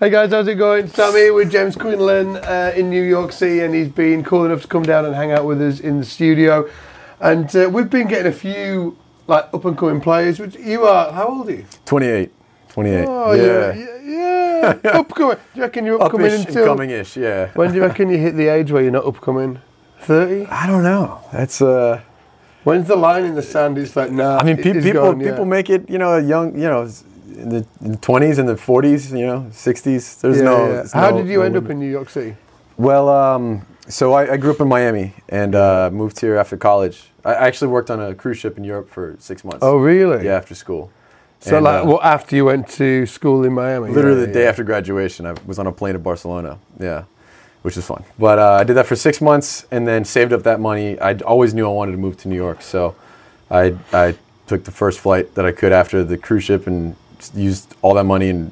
Hey guys, how's it going? Sam here with James Quinlan uh, in New York City, and he's been cool enough to come down and hang out with us in the studio. And uh, we've been getting a few like up and coming players. Which you are, how old are you? 28. 28. Oh yeah. yeah, yeah. upcoming. Do you reckon you're upcoming Upish and until coming-ish, yeah. when do you reckon you hit the age where you're not upcoming? Thirty. I don't know. That's uh When's the line in the sand? It's like nah. I mean, pe- people gone, yeah. people make it, you know, young, you know, in the, in the 20s and the 40s, you know, 60s. There's Yeah, no. yeah. How no- did you no end up in New York City? Well, um, so I, I grew up in Miami and uh, moved here after college. I actually worked on a cruise ship in Europe for six months. Oh really? Yeah, after school. So And, like, uh, well, after you went to school in Miami? Literally Yeah, the day after graduation, I was on a plane to Barcelona. Yeah, which was fun. But uh, I did that for six months and then saved up that money. I always knew I wanted to move to New York, so I I took the first flight that I could after the cruise ship and used all that money and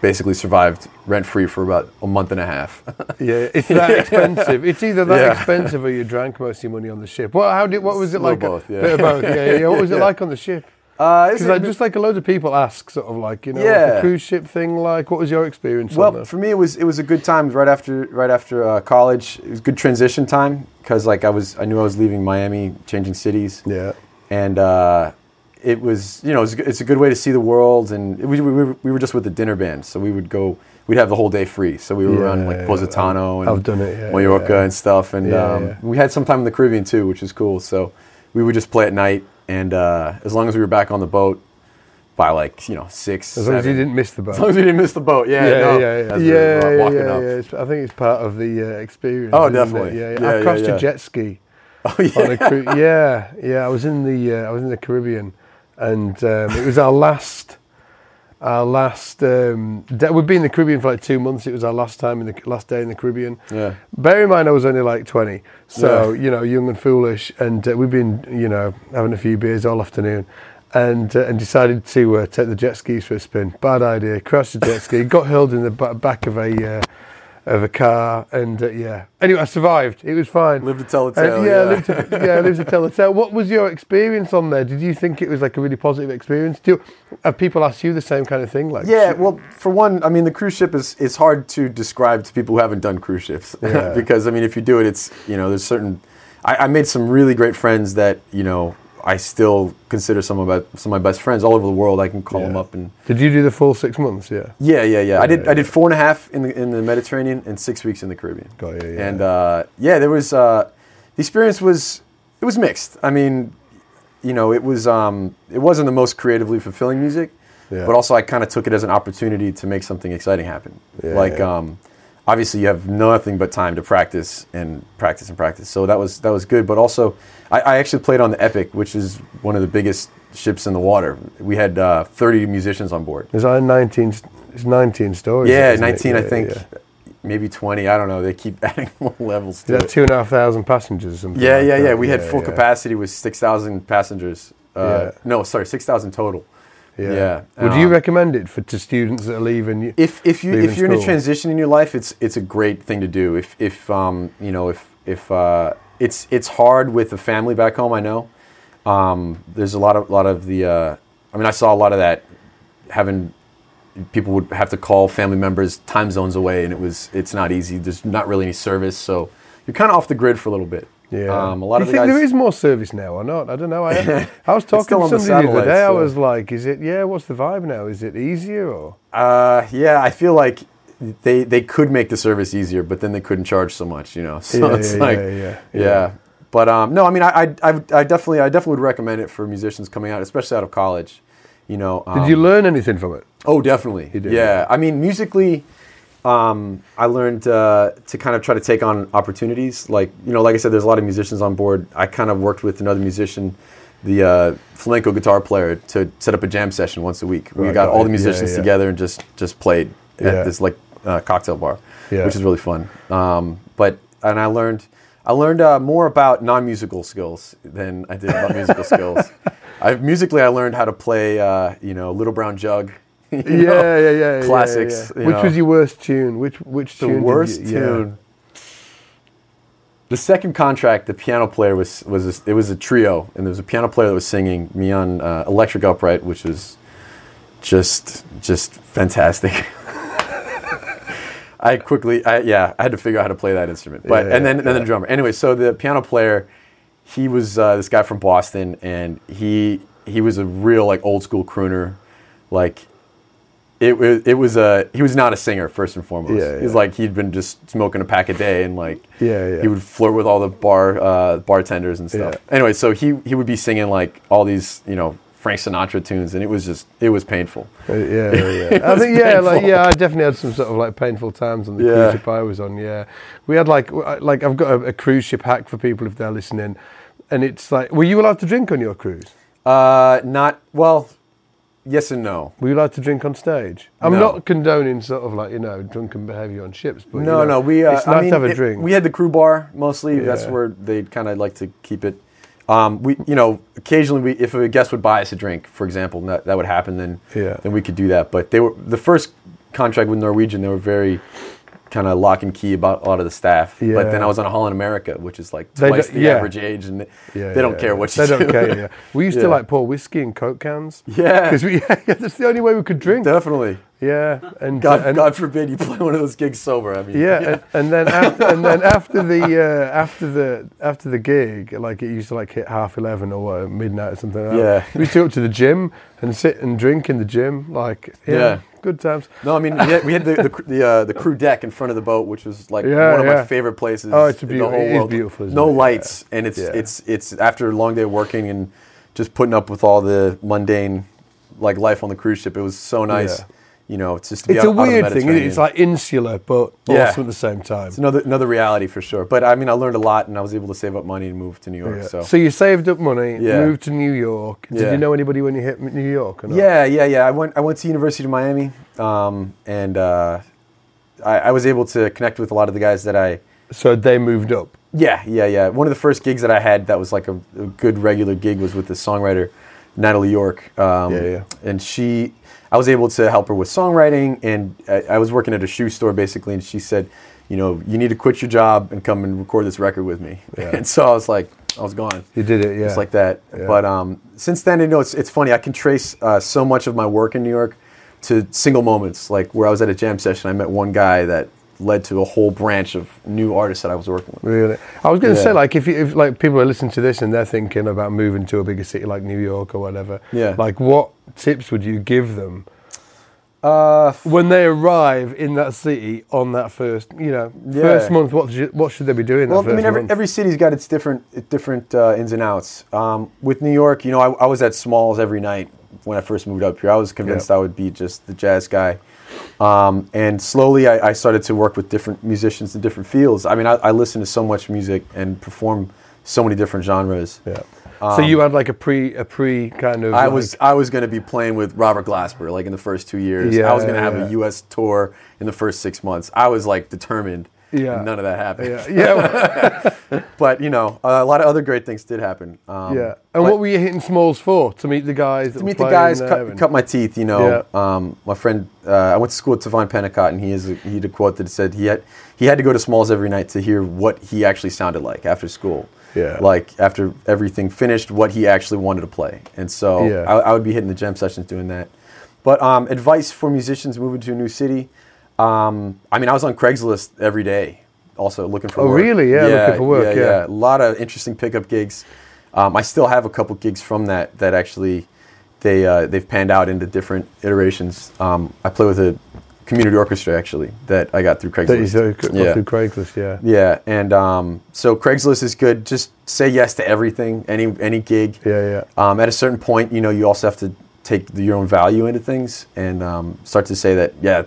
basically survived rent free for about a month and a half. Yeah, it's that expensive. It's either that Yeah. expensive or you drank most of your money on the ship. Well, how did? What was it like? both, yeah. Bit of both. Yeah, yeah. yeah. What was it like on the ship? uh, Because I just like a load of people ask, sort of like you know, Yeah. the cruise ship thing like. What was your experience? Well, that? for me, it was it was a good time right after right after uh, college. It was good transition time because like I was I knew I was leaving Miami, changing cities. yeah, and uh, it was you know it's a, good- it's a good way to see the world and it, we, we, were, we were just with the dinner band so we would go we'd have the whole day free so we were Yeah, around like yeah, Positano and I've done it, yeah, Mallorca yeah. and stuff and Yeah, um, yeah. we had some time in the Caribbean too which is cool so we would just play at night and uh, as long as we were back on the boat by like you know six as long as you didn't miss the boat. as long as we didn't miss the boat yeah yeah, no, yeah, as yeah, we yeah, yeah, yeah, yeah. I think it's part of the uh, experience. Oh, definitely. Yeah, yeah. Yeah, I yeah, crashed yeah. a jet ski. oh yeah on a cru- yeah, yeah. I was in the uh, I was in the Caribbean, and um, it was our last our last. Um, day. We'd been in the Caribbean for like two months. It was our last time in the last day in the Caribbean. yeah Bear in mind, I was only like twenty, so Yeah. you know, young and foolish, and uh, we've been you know having a few beers all afternoon. And, uh, and decided to uh, take the jet skis for a spin. Bad idea. Crashed the jet ski. Got hurled in the ba- back of a uh, of a car, and uh, yeah. Anyway, I survived. It was fine. Lived to tell the Uh, tale, yeah, yeah. lived to, yeah, lived to tell the tale. What was your experience on there? Did you think it was like a really positive experience? Do have people asked you the same kind of thing? Like, Yeah, well, for one, I mean, the cruise ship is it's hard to describe to people who haven't done cruise ships Yeah. because I mean, if you do it, it's you know, there's certain. I, I made some really great friends that you know I still consider some of my some of my best friends all over the world. I can call them up and Did you do the full six months? Yeah. yeah, yeah, yeah. I did Yeah, I did four and a half in the in the Mediterranean and six weeks in the Caribbean. Got you, yeah. And uh, yeah, there was uh, the experience was it was mixed. I mean, you know, it was um, it wasn't the most creatively fulfilling music, Yeah. but also I kind of took it as an opportunity to make something exciting happen. Yeah, like yeah. um, obviously you have nothing but time to practice and practice and practice. So that was that was good. But also, I, I actually played on the Epic, which is one of the biggest ships in the water. We had uh, 30 musicians on board. There's like 19, it's 19 stories. Yeah, isn't it? 19, I think. yeah. Maybe 20. I don't know. They keep adding more levels to it. two and a half thousand passengers? Yeah, like yeah, yeah. We had full yeah. capacity with 6,000 passengers. Uh, Yeah. No, sorry, 6,000 total. Yeah. Would you Um, recommend it for to students that are leaving? You? If if you if you're in a transition in your life, it's it's a great thing to do. If if um you know if if uh, it's it's hard with the family back home. I know. Um, there's a lot of lot of the. Uh, I mean, I saw a lot of that having people would have to call family members time zones away, and it was it's not easy. There's not really any service, so you're kind of off the grid for a little bit. Yeah. Um, a lot Do of you the think guys. there is more service now or not? I don't know. I, I was talking to on the the other day. I was like, "Is it? Yeah. What's the vibe now? Is it easier or?" Uh, yeah, I feel like they they could make the service easier, but then they couldn't charge so much, you know. So Yeah, it's yeah, like, yeah, yeah. But um, no, I mean, I, I, I, definitely, I definitely would recommend it for musicians coming out, especially out of college. You know. Did um, you learn anything from it? Oh, definitely. You did, yeah. I mean, musically, um, I learned uh, to kind of try to take on opportunities. Like, you know, like I said, there's a lot of musicians on board. I kind of worked with another musician, the uh, flamenco guitar player, to set up a jam session once a week. We Right, got all the musicians Yeah, yeah. together and just just played Yeah. at this like uh, cocktail bar, Yeah. which is really fun. Um, but and I learned. I learned uh, more about non-musical skills than I did about musical skills. I, musically, I learned how to play, uh, you know, Little Brown Jug. Yeah, know, yeah, yeah, yeah, yeah, classics, yeah. Which was your worst tune? Which which the tune? worst you, yeah. tune. The second contract, the piano player was was a, it was a trio, and there was a piano player that was singing me on uh, electric upright, which was just just fantastic. I quickly, I, yeah, I had to figure out how to play that instrument. But Yeah, and then and then the drummer. Anyway, so the piano player, he was uh, this guy from Boston, and he he was a real like old school crooner, like. It was. It was a. He was not a singer first and foremost. Yeah, He's yeah. like he'd been just smoking a pack a day and like. Yeah, yeah. He would flirt with all the bar uh, bartenders and stuff. Yeah. Anyway, so he he would be singing like all these you know Frank Sinatra tunes, and it was just it was painful. Uh, yeah, yeah, yeah. I think yeah, like yeah, I definitely had some sort of like painful times on the Yeah. cruise ship I was on. Yeah, we had like like I've got a, a cruise ship hack for people if they're listening, and it's like, were you allowed to drink on your cruise? Uh, not well. Yes and no. Were you allowed to drink on stage? I'm No. not condoning sort of like you know drunken behaviour on ships, but you No, know, no. We uh, it's nice I mean, to have a it- drink. We had the crew bar mostly. That's where they kind of like to keep it. Um, we, you know, occasionally we, if a guest would buy us a drink, for example, that, that would happen, then Yeah. then we could do that. But they were the first contract with Norwegian. They were very kind of lock and key about a lot of the staff. But then I was on a Holland America, which is like twice the yeah. average age, and Yeah, they don't yeah, care yeah. what you They do. don't care. Yeah, we used to like pour whiskey in coke cans. Yeah. because we yeah, that's the only way we could drink. Definitely. Yeah, and God, and, God forbid you play one of those gigs sober. I mean, Yeah, And, and then after, and then after the uh, after the after the gig, like it used to like hit half eleven or what, midnight or something. Like Yeah. that. we used to go up to the gym and sit and drink in the gym, like yeah, Yeah. good times. No, I mean we had, we had the the, the, uh, the crew deck in front of the boat, which was like Yeah, one of yeah. my favorite places Oh, it's a in the beautiful- whole it is world. beautiful, isn't no it? Yeah. lights, and it's Yeah. it's it's after a long day of working and just putting up with all the mundane like life on the cruise ship. It was so nice. You know, it's just to be It's a out of the weird thing. isn't it? It's like insular, but Yeah. awesome at the same time. It's another another reality for sure. But I mean, I learned a lot, and I was able to save up money and move to New York. Yeah. So. So you saved up money, Yeah. moved to New York. Did Yeah. you know anybody when you hit New York? Yeah, yeah, yeah. I went. I went to University of Miami, um, and uh, I, I was able to connect with a lot of the guys that I. So they moved up. Yeah, yeah, yeah. One of the first gigs that I had that was like a, a good regular gig was with the songwriter Natalie York. Um, Yeah, yeah. And she, I was able to help her with songwriting, and I, I was working at a shoe store basically, and she said, you know, you need to quit your job and come and record this record with me. Yeah. And so I was like, I was gone. You did it, yeah. Just like that. Yeah. But um, since then, you know, it's, it's funny. I can trace uh, so much of my work in New York to single moments, like where I was at a jam session. I met one guy that led to a whole branch of new artists that I was working with. Really, I was going to Yeah. say, like, if, you, if like people are listening to this and they're thinking about moving to a bigger city like New York or whatever, Yeah. like, what tips would you give them Uh, when they arrive in that city on that first, you know, Yeah. first month? What should, what should they be doing? well, I mean, every, month? every city's got its different different uh, ins and outs. Um, with New York, you know, I, I was at Smalls every night when I first moved up here. I was convinced Yeah. I would be just the jazz guy. Um, and slowly, I, I started to work with different musicians in different fields. I mean, I, I listen to so much music and perform so many different genres. yeah. so you had like a pre, a pre kind of. Um, I like- was I was going to be playing with Robert Glasper like in the first two years. Yeah, I was going to have yeah. a U.S. tour in the first six months. I was like determined. Yeah. and none of that happened. Yeah, yeah, But you know, a lot of other great things did happen. Um, yeah. And what were you hitting Smalls for? To meet the guys. To meet the guys, cut, and- cut my teeth. You know, um, my friend. Uh, I went to school with Tivon Pennicott, and he is a, he had a quote that said he had he had to go to Smalls every night to hear what he actually sounded like after school. Yeah. Like after everything finished, what he actually wanted to play, and so Yeah. I, I would be hitting the jam sessions doing that. But um, advice for musicians moving to a new city. Um, I mean, I was on Craigslist every day, also looking for work. Oh, work. really? Yeah, looking for work, yeah. A lot of interesting pickup gigs. Um, I still have a couple gigs from that that actually they uh, they've panned out into different iterations. Um, I play with a community orchestra actually that I got through Craigslist. That you got yeah. through Craigslist, yeah. Yeah, and um, so Craigslist is good. Just say yes to everything, any any gig. Yeah, yeah. Um, at a certain point, you know, you also have to take the, your own value into things and um, start to say that, yeah,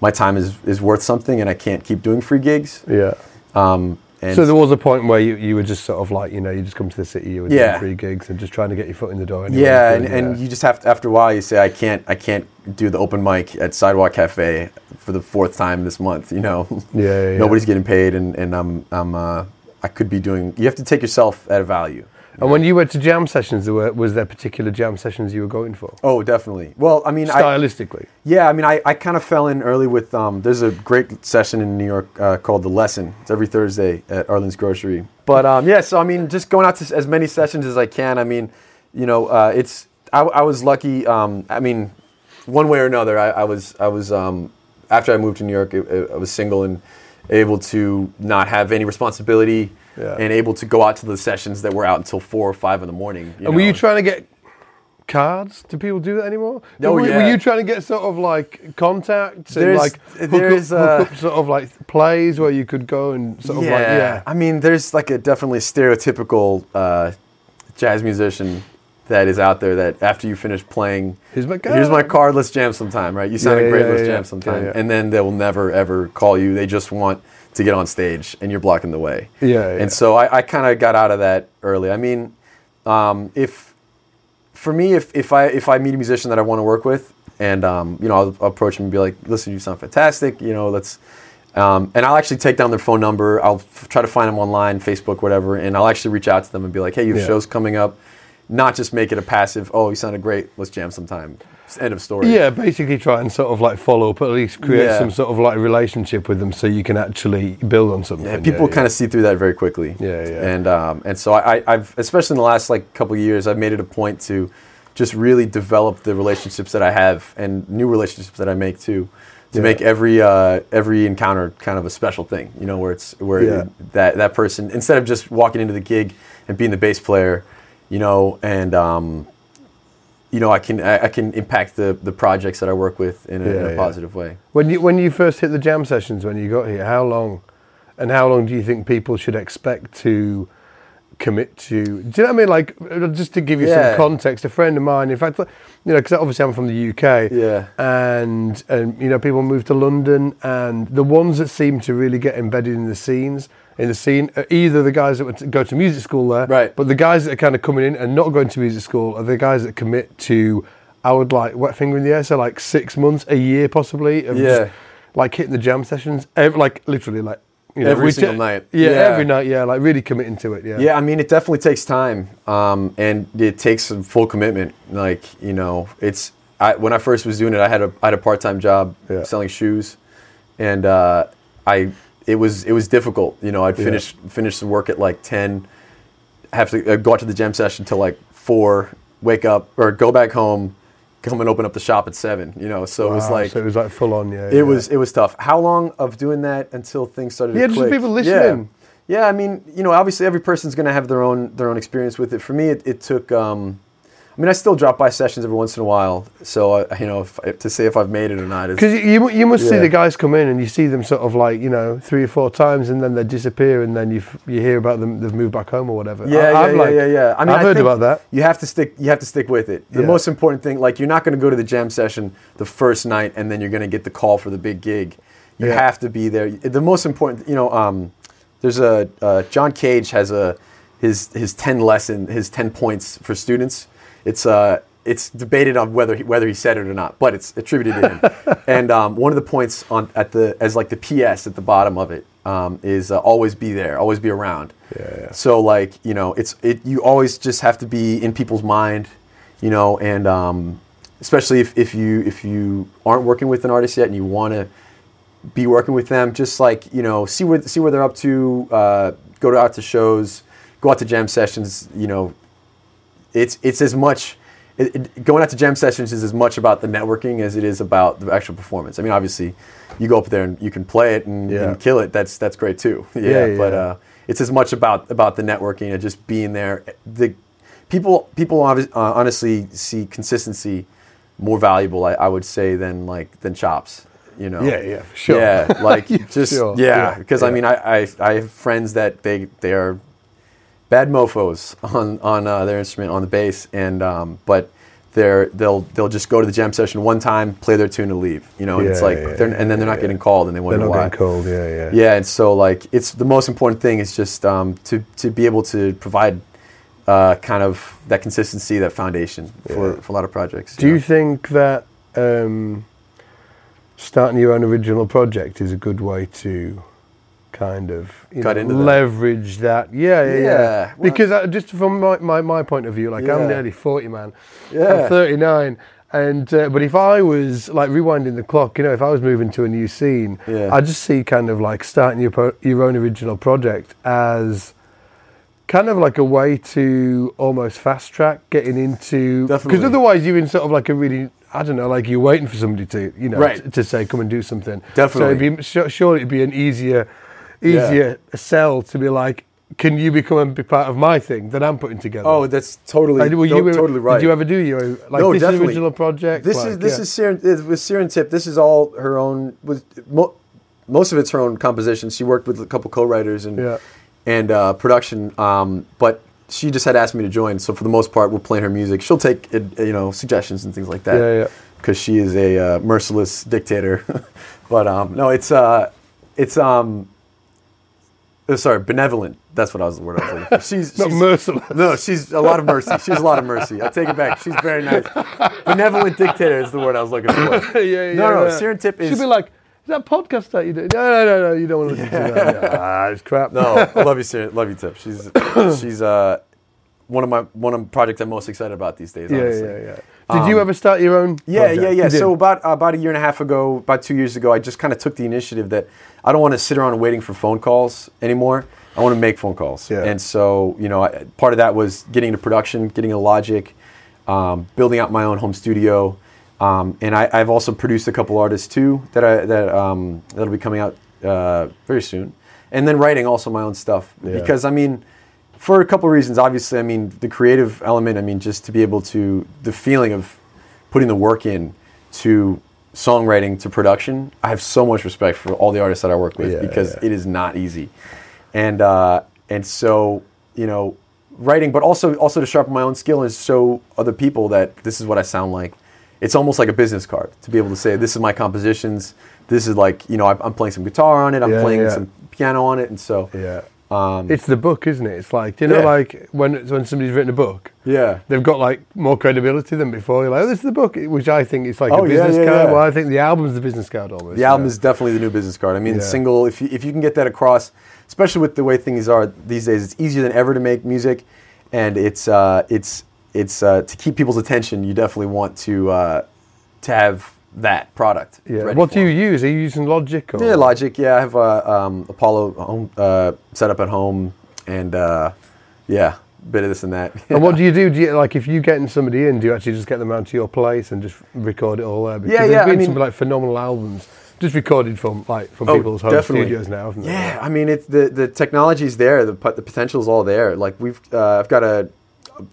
my time is, is worth something, and I can't keep doing free gigs. Yeah. Um, and So there was a point where you, you were just sort of like, you know, you just come to the city, you were doing Yeah. free gigs and just trying to get your foot in the door. Anyway, yeah, and, and you just have to, after a while, you say, I can't, I can't do the open mic at Sidewalk Cafe for the fourth time this month. You know, Yeah, yeah, yeah. nobody's getting paid, and and I'm, I'm, uh, I could be doing. You have to take yourself at a value. And when you went to jam sessions, there were, was there particular jam sessions you were going for? Oh, definitely. Well, I mean, I, Stylistically. Yeah, I mean, I, I kind of fell in early with. Um, there's a great session in New York uh, called The Lesson. It's every Thursday at Arlene's Grocery. But um, yeah, so I mean, just going out to as many sessions as I can. I mean, you know, uh, it's. I, I was lucky. Um, I mean, one way or another, I, I was I was um, after I moved to New York, I, I was single and able to not have any responsibility Yeah. and able to go out to the sessions that were out until four or five in the morning. And were you trying to get cards? Do people do that anymore? Oh, were, yeah. were you trying to get sort of like contacts and There's- like hook, there's, up, uh, hook up sort of like plays where you could go and sort of yeah. like yeah. I mean, there's like a definitely stereotypical uh, jazz musician that is out there that after you finish playing, Here's my here's my card. card, let's jam sometime, right? You sounded Yeah, great, let's jam sometime. And then they will never ever call you. They just want to get on stage and you're blocking the way. Yeah, yeah. And so I, I kind of got out of that early. I mean, um, if for me, if, if I if I meet a musician that I want to work with, and um, you know, I'll, I'll approach him and be like, "Listen, you sound fantastic. You know, let's." Um, and I'll actually take down their phone number. I'll f- try to find them online, Facebook, whatever, and I'll actually reach out to them and be like, "Hey, you have Yeah. shows coming up." Not just make it a passive. Oh, you sounded great. Let's jam sometime. End of story. Yeah, basically try and sort of like follow up, at least create Yeah. some sort of like relationship with them, so you can actually build on something. Yeah, people kind of see through that very quickly. Yeah, yeah. And um, and so I, I- I've especially in the last like couple of years, I've made it a point to just really develop the relationships that I have and new relationships that I make too, to Yeah. make every uh, every encounter kind of a special thing. You know, where it's where Yeah. that that person instead of just walking into the gig and being the bass player, you know, and um, you know, I can I, can impact the the projects that I work with in a, in Yeah, a yeah. positive way. When you when you first hit the jam sessions when you got here, how long, and how long do you think people should expect to commit to? Do you know what I mean? Like uh, just to give you Yeah. some context, a friend of mine, in fact, you know, because obviously I'm from the UK, Yeah. and and you know people move to London, and the ones that seem to really get embedded in the scenes. In the scene, are either the guys that would go to music school there, Right. But the guys that are kind of coming in and not going to music school are the guys that commit to, I would like wet finger in the air, so like six months, a year possibly, of Yeah. just, like hitting the jam sessions, ev like literally like you know, Every single night. Yeah, Yeah. every night. Yeah, like really committing to it. Yeah. Yeah, I mean, it definitely takes time, um, and it takes some full commitment. Like you know, it's I, when I first was doing it, I had a I had a part time job Yeah. selling shoes, and uh, I it was it was difficult. You know, I'd Yeah. finish finish the work at like ten, have to uh, go out to the jam session till like four, wake up or go back home, come and open up the shop at seven. You know, so it was like so it was like full on. Yeah. it yeah. was it was tough. How long of doing that until things started Yeah, to just click? people Yeah. Yeah, I mean, you know, obviously every person's going to have their own their own experience with it. For me, it, it took. Um, I mean, I still drop by sessions every once in a while. So uh, you know, if, to say if I've made it or not Because you, you, mu- you must see the guys come in and you see them sort of like you know three or four times and then they disappear and then you you hear about them they've moved back home or whatever. Yeah, I, yeah, I've yeah, like, yeah, yeah. I mean, I've I heard about that. You have to stick. You have to stick with it. The Yeah. most important thing, like, you're not going to go to the jam session the first night and then you're going to get the call for the big gig. You Yeah. have to be there. The most important, you know, um, there's a uh, John Cage has a his his ten lesson his ten points for students. It's uh it's debated on whether he, whether he said it or not, but it's attributed to him. and um, one of the points on at the as like the PS at the bottom of it um, is uh, always be there, always be around. Yeah, yeah. So like you know, it's it. You always just have to be in people's mind, you know, and um, especially if, if you if you aren't working with an artist yet and you want to be working with them, just like you know, see where see where they're up to. Uh, go to out to shows, go out to jam sessions. You know, it's it's as much. It, it, going out to jam sessions is as much about the networking as it is about the actual performance. I mean, obviously, you go up there and you can play it and, Yeah. and kill it. That's that's great too. Yeah, Yeah, yeah. but uh, it's as much about about the networking and just being there. The people people obvi- uh, honestly see consistency more valuable, I, I would say, than like than chops. You know. Yeah, yeah, sure. Yeah, like just sure. yeah, Yeah, because I mean, I, I I have friends that they they are bad mofo's on on uh, their instrument on the bass, and um, but they're they'll they'll just go to the jam session one time, play their tune, and leave. You know, and it's like yeah, they're, and then they're not yeah. getting called, and they wonder they're not why. getting cold. Yeah, yeah. Yeah, and so like it's the most important thing is just um, to to be able to provide uh, kind of that consistency, that foundation for, Yeah. for a lot of projects. Do you know? think that um, starting your own original project is a good way to kind of you know, into leverage that? Yeah, yeah, yeah. Yeah, well- because uh, just from my, my, my point of view, like I'm nearly 40, man. Yeah. I'm 39. And uh, but if I was like rewinding the clock, you know, if I was moving to a new scene, Yeah. I just see kind of like starting your pro- your own original project as kind of like a way to almost fast track getting into because otherwise you're in sort of like a really I don't know, like you're waiting for somebody to, you know, Right. t- to say come and do something. Definitely. So it'd be, su- surely it'd be an easier, easier sell to be like, can you become and be part of my thing that I'm putting together? Oh, that's totally, Like, were you, totally right. Did you ever do your like No, this definitely. original project? This Like, is this yeah. is Seren, it was Sirintip. This is all her own. Mo- most of it's her own composition. She worked with a couple co-writers and Yeah. and uh, production. Um, but she just had asked me to join. So for the most part, we're playing her music. She'll take uh, you know suggestions and things like that. Yeah, yeah. Because she is a uh, merciless dictator. but um, no, it's uh, it's um. Uh, Sorry, benevolent. That's what I was the word I was looking for. She's, Not she's merciless. no, she's a lot of mercy. She's a lot of mercy. I take it back. She's very nice. Benevolent dictator is the word I was looking for. yeah, yeah. No, no, yeah. Sirintip is- She'd be like, is that podcast that you do? No, no, no, no. You don't want to listen to that. Ah, it's crap. No, I love you, Seren. Love you, Tip. She's she's uh, one of my one of the projects I'm most excited about these days. Yeah, honestly. yeah, yeah. Did you ever start your own? Yeah, project? yeah, yeah. You did? So about about a year and a half ago, about two years ago, I just kind of took the initiative that I don't want to sit around waiting for phone calls anymore. I want to make phone calls. Yeah. And so, you know, I, part of that was getting into production, getting a Logic, um, building out my own home studio, um, and I, I've also produced a couple artists too that I that um, that'll be coming out uh, very soon, and then writing also my own stuff Yeah. because I mean for a couple of reasons. Obviously, I mean the creative element. I mean just to be able to the feeling of putting the work in to songwriting to production. I have so much respect for all the artists that I work with Yeah, because yeah. it is not easy, and uh, and so you know writing, but also also to sharpen my own skill and show other people that this is what I sound like. It's almost like a business card to be able to say this is my compositions. This is like you know I- I'm playing some guitar on it. I'm Yeah, playing some piano on it, and so Yeah. Um, it's the book, isn't it? It's like, do you know, Yeah. like when when somebody's written a book, yeah. they've got like more credibility than before. You're like, oh, this is the book, which I think is like Oh, a yeah, business yeah, card. yeah. Well, I think the album's the business card almost. The album is definitely the new business card. I mean, single. If you, if you can get that across, especially with the way things are these days, it's easier than ever to make music, and it's uh, it's it's uh, to keep people's attention. You definitely want to uh, to have that product. Yeah. What do you use? Are you using Logic or? Yeah, Logic. Yeah, I have a um, Apollo home uh, set up at home, and uh, yeah, bit of this and that. And what do you do? Do you like if you getting somebody in? Do you actually just get them out to your place and just record it all there? Because Yeah, there's yeah, I been mean- some like phenomenal albums just recorded from like from Oh, people's home definitely. studios now. Haven't they? Yeah, I mean, it's the the technology's there. The the potential's all there. Like we've, uh, I've got a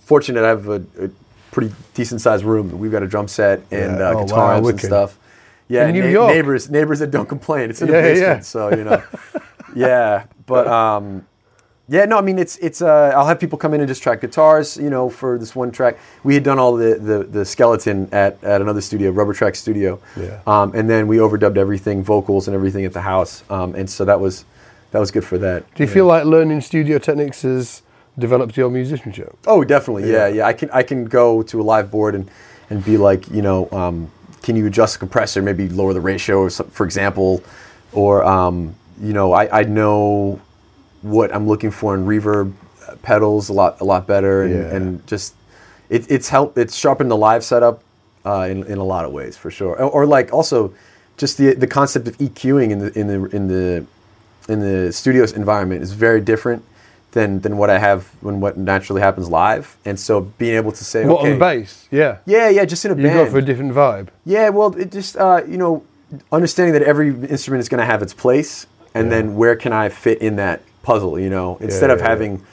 fortunate. I have a, a pretty decent sized room. We've got a drum set and Yeah. uh, Oh, guitar wow, and stuff. Yeah, In New na- York? neighbors neighbors that don't complain. It's in the basement, yeah. so you know. yeah, but um, yeah, no, I mean it's it's. Uh, I'll have people come in and just track guitars. You know, for this one track, we had done all the the, the skeleton at, at another studio, Rubber Track Studio. Yeah. Um, and then we overdubbed everything, vocals and everything at the house. Um, and so that was that was good for that. Do you feel like learning studio techniques has developed your musicianship? Oh, definitely. Yeah, Yeah. yeah. I can I can go to a live board and and be like, you know, um, can you adjust the compressor, maybe lower the ratio, some, for example, or um, you know, I, I know what I'm looking for in reverb uh, pedals a lot a lot better, and, Yeah. and just it, it's helped it's sharpened the live setup uh, in in a lot of ways for sure. Or, or like also just the the concept of EQing in the in the in the in the studio's environment is very different than than what I have when what naturally happens live. And so being able to say, What okay, on bass? Yeah. yeah, yeah, just in a You band. go for a different vibe. yeah, well, it just uh, you know, understanding that every instrument is going to have its place, and then where can I fit in that puzzle? You know, instead of yeah, yeah. having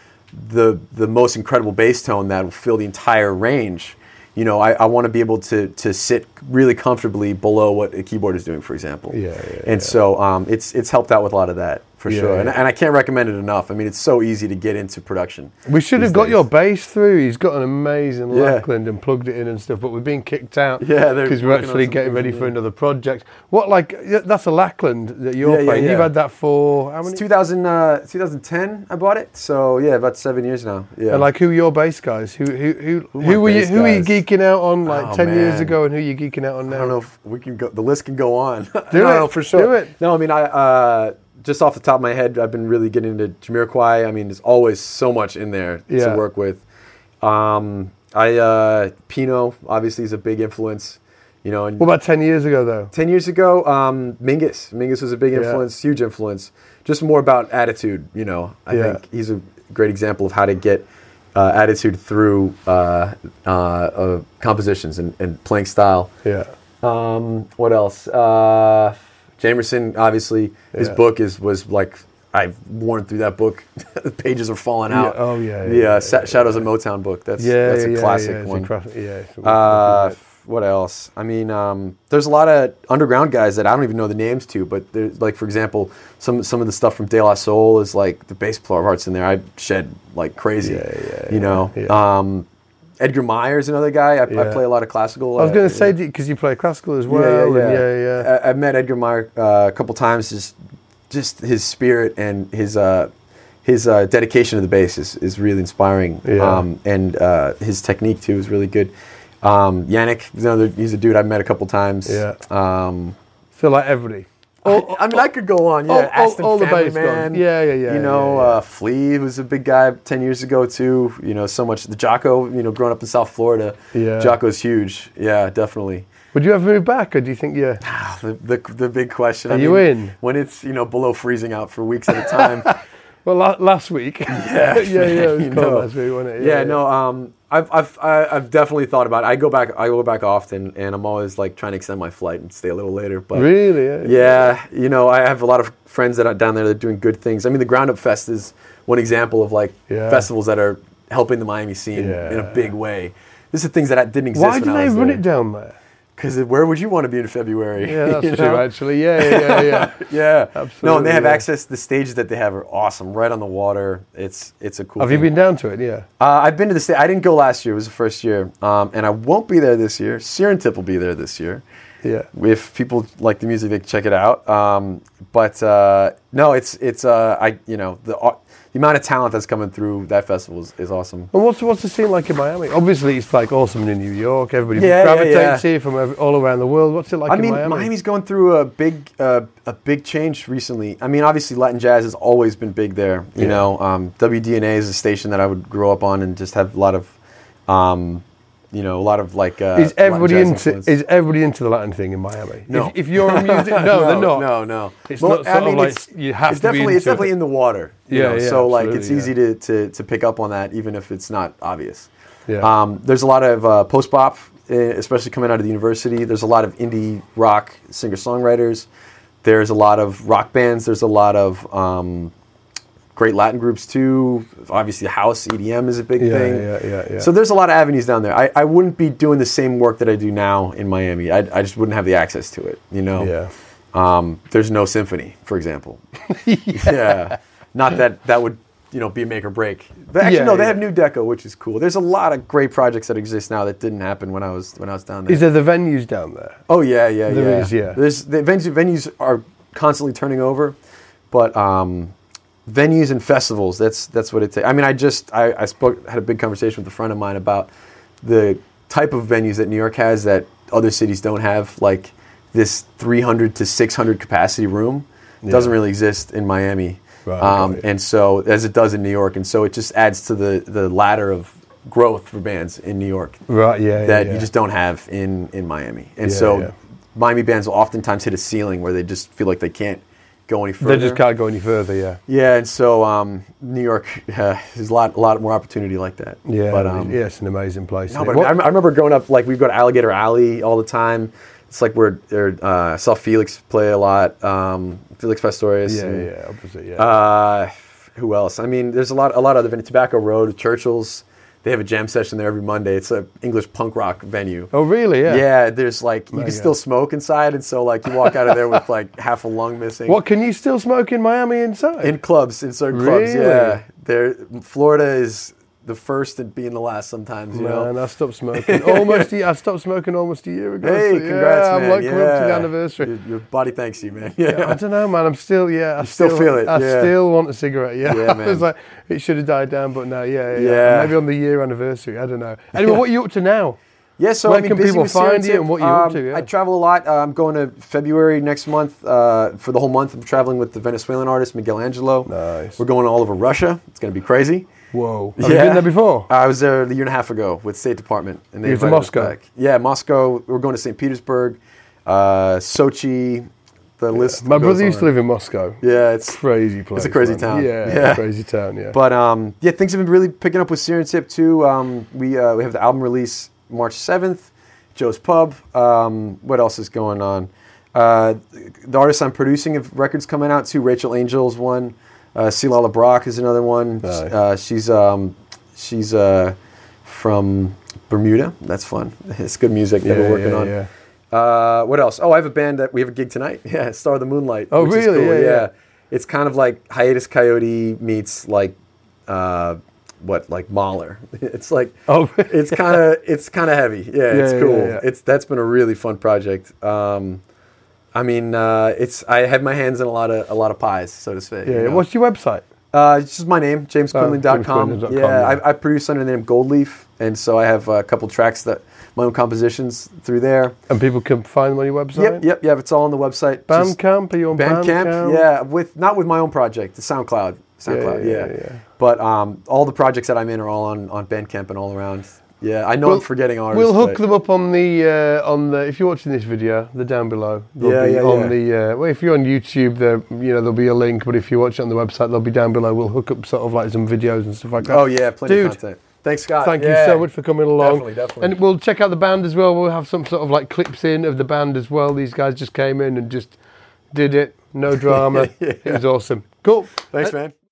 the the most incredible bass tone that will fill the entire range. You know, I, I want to be able to to sit really comfortably below what a keyboard is doing, for example. Yeah, yeah, And yeah. so um, it's it's helped out with a lot of that for Yeah, sure. And, yeah. and I can't recommend it enough. I mean, it's so easy to get into production. We should have got days. your bass through. He's got an amazing Yeah. Lakland and plugged it in and stuff, but we're being kicked out Yeah, because we're actually getting ready for another project. What like that's a Lakland that you're playing? You've had that for how many? It's 2000, uh, 2010 I bought it. So yeah, about seven years now. Yeah. And like who are your bass guys? Who who who Who who, were you who were you geeking out on like Oh, ten years man. ago and who are you geeking out on now? I don't know if we can go. The list can go on. Do no, it. no, for sure. Do it. No, I mean, I uh, just off the top of my head, I've been really getting into Jamiroquai. I mean, there's always so much in there Yeah. to work with. Um, I uh, Pino obviously is a big influence. You know, and What about ten years ago though? ten years ago, um, Mingus. Mingus was a big Yeah. influence, huge influence. Just more about attitude. You know, I Yeah. think he's a great example of how to get uh, attitude through uh, uh, uh, compositions and, and playing style. Yeah. Um, what else? Uh, Jamerson, obviously, his Yeah. book is was like I've worn through that book. the pages are falling out. oh, yeah, The yeah, uh, yeah, Sa- yeah, Shadows of Motown book. That's Yeah, that's a yeah, classic yeah, one. yeah. Uh, what else? I mean, um, there's a lot of underground guys that I don't even know the names to, but there's like, for example, some some of the stuff from De La Soul is like the bass player parts in there. I shed like crazy. Yeah, yeah, You know, yeah. Um, Edgar Meyer's another guy. I, I play a lot of classical. I was uh, going to say because you play classical as well. yeah, yeah, yeah, yeah. I, I've met Edgar Meyer uh, a couple times. Just, just his spirit and his uh, his uh, dedication to the bass is, is really inspiring. Yeah. Um, and uh, his technique too is really good. Um, Yannick, another, he's a dude I've met a couple times. Yeah. Um, So like everybody. I mean, I could go on. Yeah, all- all- Aston all the Family Man. Yeah, yeah, yeah, You know, yeah, yeah. Uh, Flea was a big guy ten years ago too. You know, so much. The Jaco, you know, growing up in South Florida, Yeah. Jaco's huge. Yeah, definitely. Would you ever move back, or do you think yeah? The, the, the big question. Are I you mean, in? When it's you know below freezing out for weeks at a time. Well, la- last week. Yeah, yeah, yeah. It was cold know. last week, wasn't it? yeah, no. Um, I've I've I've definitely thought about it. I go back. I go back often, and I'm always like trying to extend my flight and stay a little later. But Really? Yeah. yeah, you know, I have a lot of friends that are down there that are doing good things. I mean, the Ground Up Fest is one example of like Yeah. festivals that are helping the Miami scene Yeah. in a big way. This is things that didn't exist. Why do they run it down there? Because where would you want to be in February? Yeah, that's You true. Actually, yeah, yeah, yeah. yeah. Yeah, No, and they have yeah. access. The stages that they have are awesome, right on the water. It's it's a cool. have you been down to it? Yeah. Uh, I've been to the state. I didn't go last year. It was the first year, um, and I won't be there this year. Sirintip will be there this year. Yeah. If people like the music, they can check it out. Um, but uh, no, it's it's uh, I you know the au- the amount of talent that's coming through that festival is, is awesome. And what's what's the scene like in Miami? Obviously, it's like awesome in New York. Everybody Yeah, yeah, gravitates yeah. here from every, all around the world. What's it like I mean, Miami? Miami's going through a big uh, a big change recently. I mean, obviously Latin jazz has always been big there. You Yeah. know, um, WDNA is a station that I would grow up on and just have a lot of, um, you know, a lot of like. Uh, is everybody into influence. is everybody into the Latin thing in Miami? No. If, if you're a music, no, they're not. No, no. It's Well, not sort of like you have it's to be definitely it's definitely it. in the water. you Yeah, know, yeah, So like it's absolutely, easy to, to to pick up on that even if it's not obvious. Yeah. Um, there's a lot of uh, post bop, eh, especially coming out of the university. There's a lot of indie rock singer songwriters. There's a lot of rock bands. There's a lot of um, great Latin groups too. Obviously, house EDM is a big Yeah, thing. yeah, yeah, yeah. So there's a lot of avenues down there. I, I wouldn't be doing the same work that I do now in Miami. I, I just wouldn't have the access to it. You know. Yeah. Um, there's no symphony, for example. yeah. Not that that would you know be a make or break. But actually, Yeah, no, they have Nu Deco, which is cool. There's a lot of great projects that exist now that didn't happen when I was when I was down there. Is there the venues down there? oh yeah, yeah, There yeah. is, yeah. There's the venues, venues are constantly turning over, but um, venues and festivals. That's that's what it takes. I mean, I just I, I spoke had a big conversation with a friend of mine about the type of venues that New York has that other cities don't have, like this 300 to 600 capacity room. Doesn't really exist in Miami. Right, um, right. and so as it does in New York, and so it just adds to the the ladder of growth for bands in New York Right. Yeah. that yeah. you just don't have in in Miami. And Yeah, so yeah. Miami bands will oftentimes hit a ceiling where they just feel like they can't go any further. They just can't go any further. Yeah. Yeah, and so um, New York uh, there's a lot a lot more opportunity like that. Yeah. but um, yeah, it's an amazing place. no, but? I, I remember growing up like we'd go to Alligator Alley all the time. It's like where uh, I saw Felix play a lot. Um, Felix Pastorius. yeah, and, yeah, obviously, yeah. uh, who else? I mean, there's a lot, a lot of other venues. Tobacco Road, Churchill's. They have a jam session there every Monday. It's an English punk rock venue. oh, really? Yeah. Yeah, there's like you Oh, can still smoke inside, and so like you walk out of there with like half a lung missing. What can you still smoke in Miami inside? In clubs, in certain clubs, yeah. There, Florida is the first and being the last sometimes. You Man, know. And I stopped smoking almost. A, I stopped smoking almost a year ago. Hey, so, congrats, yeah, man! I'm like up to the anniversary. Your, your body thanks you, man. I Yeah. I don't know, man. I'm still, yeah. I still feel it, I yeah. still want a cigarette. Yeah, Yeah, man. like, it should have died down, but no, yeah, yeah. Yeah. Maybe on the year anniversary. I don't know. Anyway, what are you up to now? Yeah, so Where I mean, can busy people find you and what you're up Um, to, yeah. I travel a lot. Uh, I'm going to February next month uh, for the whole month. I'm traveling with the Venezuelan artist Miguel Angelo. Nice. We're going all over Russia. It's going to be crazy. Whoa. Have you been there before? I was there a year and a half ago with State Department, and they You were to Moscow? back. Yeah, Moscow. We're going to St. Petersburg, uh, Sochi, the list. My brother used to live in Moscow. Yeah, it's Crazy place. It's a crazy man. town. Yeah, Yeah. crazy town. Yeah. But um, yeah, things have been really picking up with Sirintip too. Um, we uh, we have the album release March seventh, Joe's Pub. Um, what else is going on? Uh, the artists I'm producing have records coming out too. Rachel Angel's one. Uh, Cilala Brock is another one. Nice. Uh, she's um, she's uh, from Bermuda. That's fun. It's good music that yeah, we're working yeah, on. yeah. Uh, what else? Oh, I have a band that we have a gig tonight. Yeah, Star of the Moonlight. Oh, which is really? cool. Yeah, yeah. It's kind of like Hiatus Kaiyote meets like uh, what like Mahler. It's like Oh, it's kind of it's kind of heavy. Yeah, it's Yeah, yeah, cool. yeah. It's that's been a really fun project. Um, I mean, uh, it's I have my hands in a lot of a lot of pies, so to speak. yeah. you know? What's your website? Uh, it's just my name, jamesquinlan.com. jamesquinlan.com, yeah, yeah. I, I produce under the name Goldleaf, and so I have a couple tracks that my own compositions through there. And people can find them on your website. Yep, yep, yep. It's all on the website. Bandcamp. Are you on Bandcamp, Bandcamp? yeah, with not with my own project, the SoundCloud, SoundCloud, yeah, yeah, yeah, yeah. But um, all the projects that I'm in are all on, on Bandcamp and all around. Yeah, I know I'm forgetting artists. We'll hook them up on the uh, on the. If you're watching this video, they're down below. They'll Yeah, be yeah, on yeah. the. Uh, well, if you're on YouTube, there you know there'll be a link. But if you watch it on the website, they'll be down below. We'll hook up sort of like some videos and stuff like that. Oh yeah, plenty Dude, of content. Thanks, Scott. Thank Yeah. you so much for coming along. Definitely, definitely. And we'll check out the band as well. We'll have some sort of like clips in of the band as well. These guys just came in and just did it. No drama. Yeah. It was awesome. Cool. Thanks, man.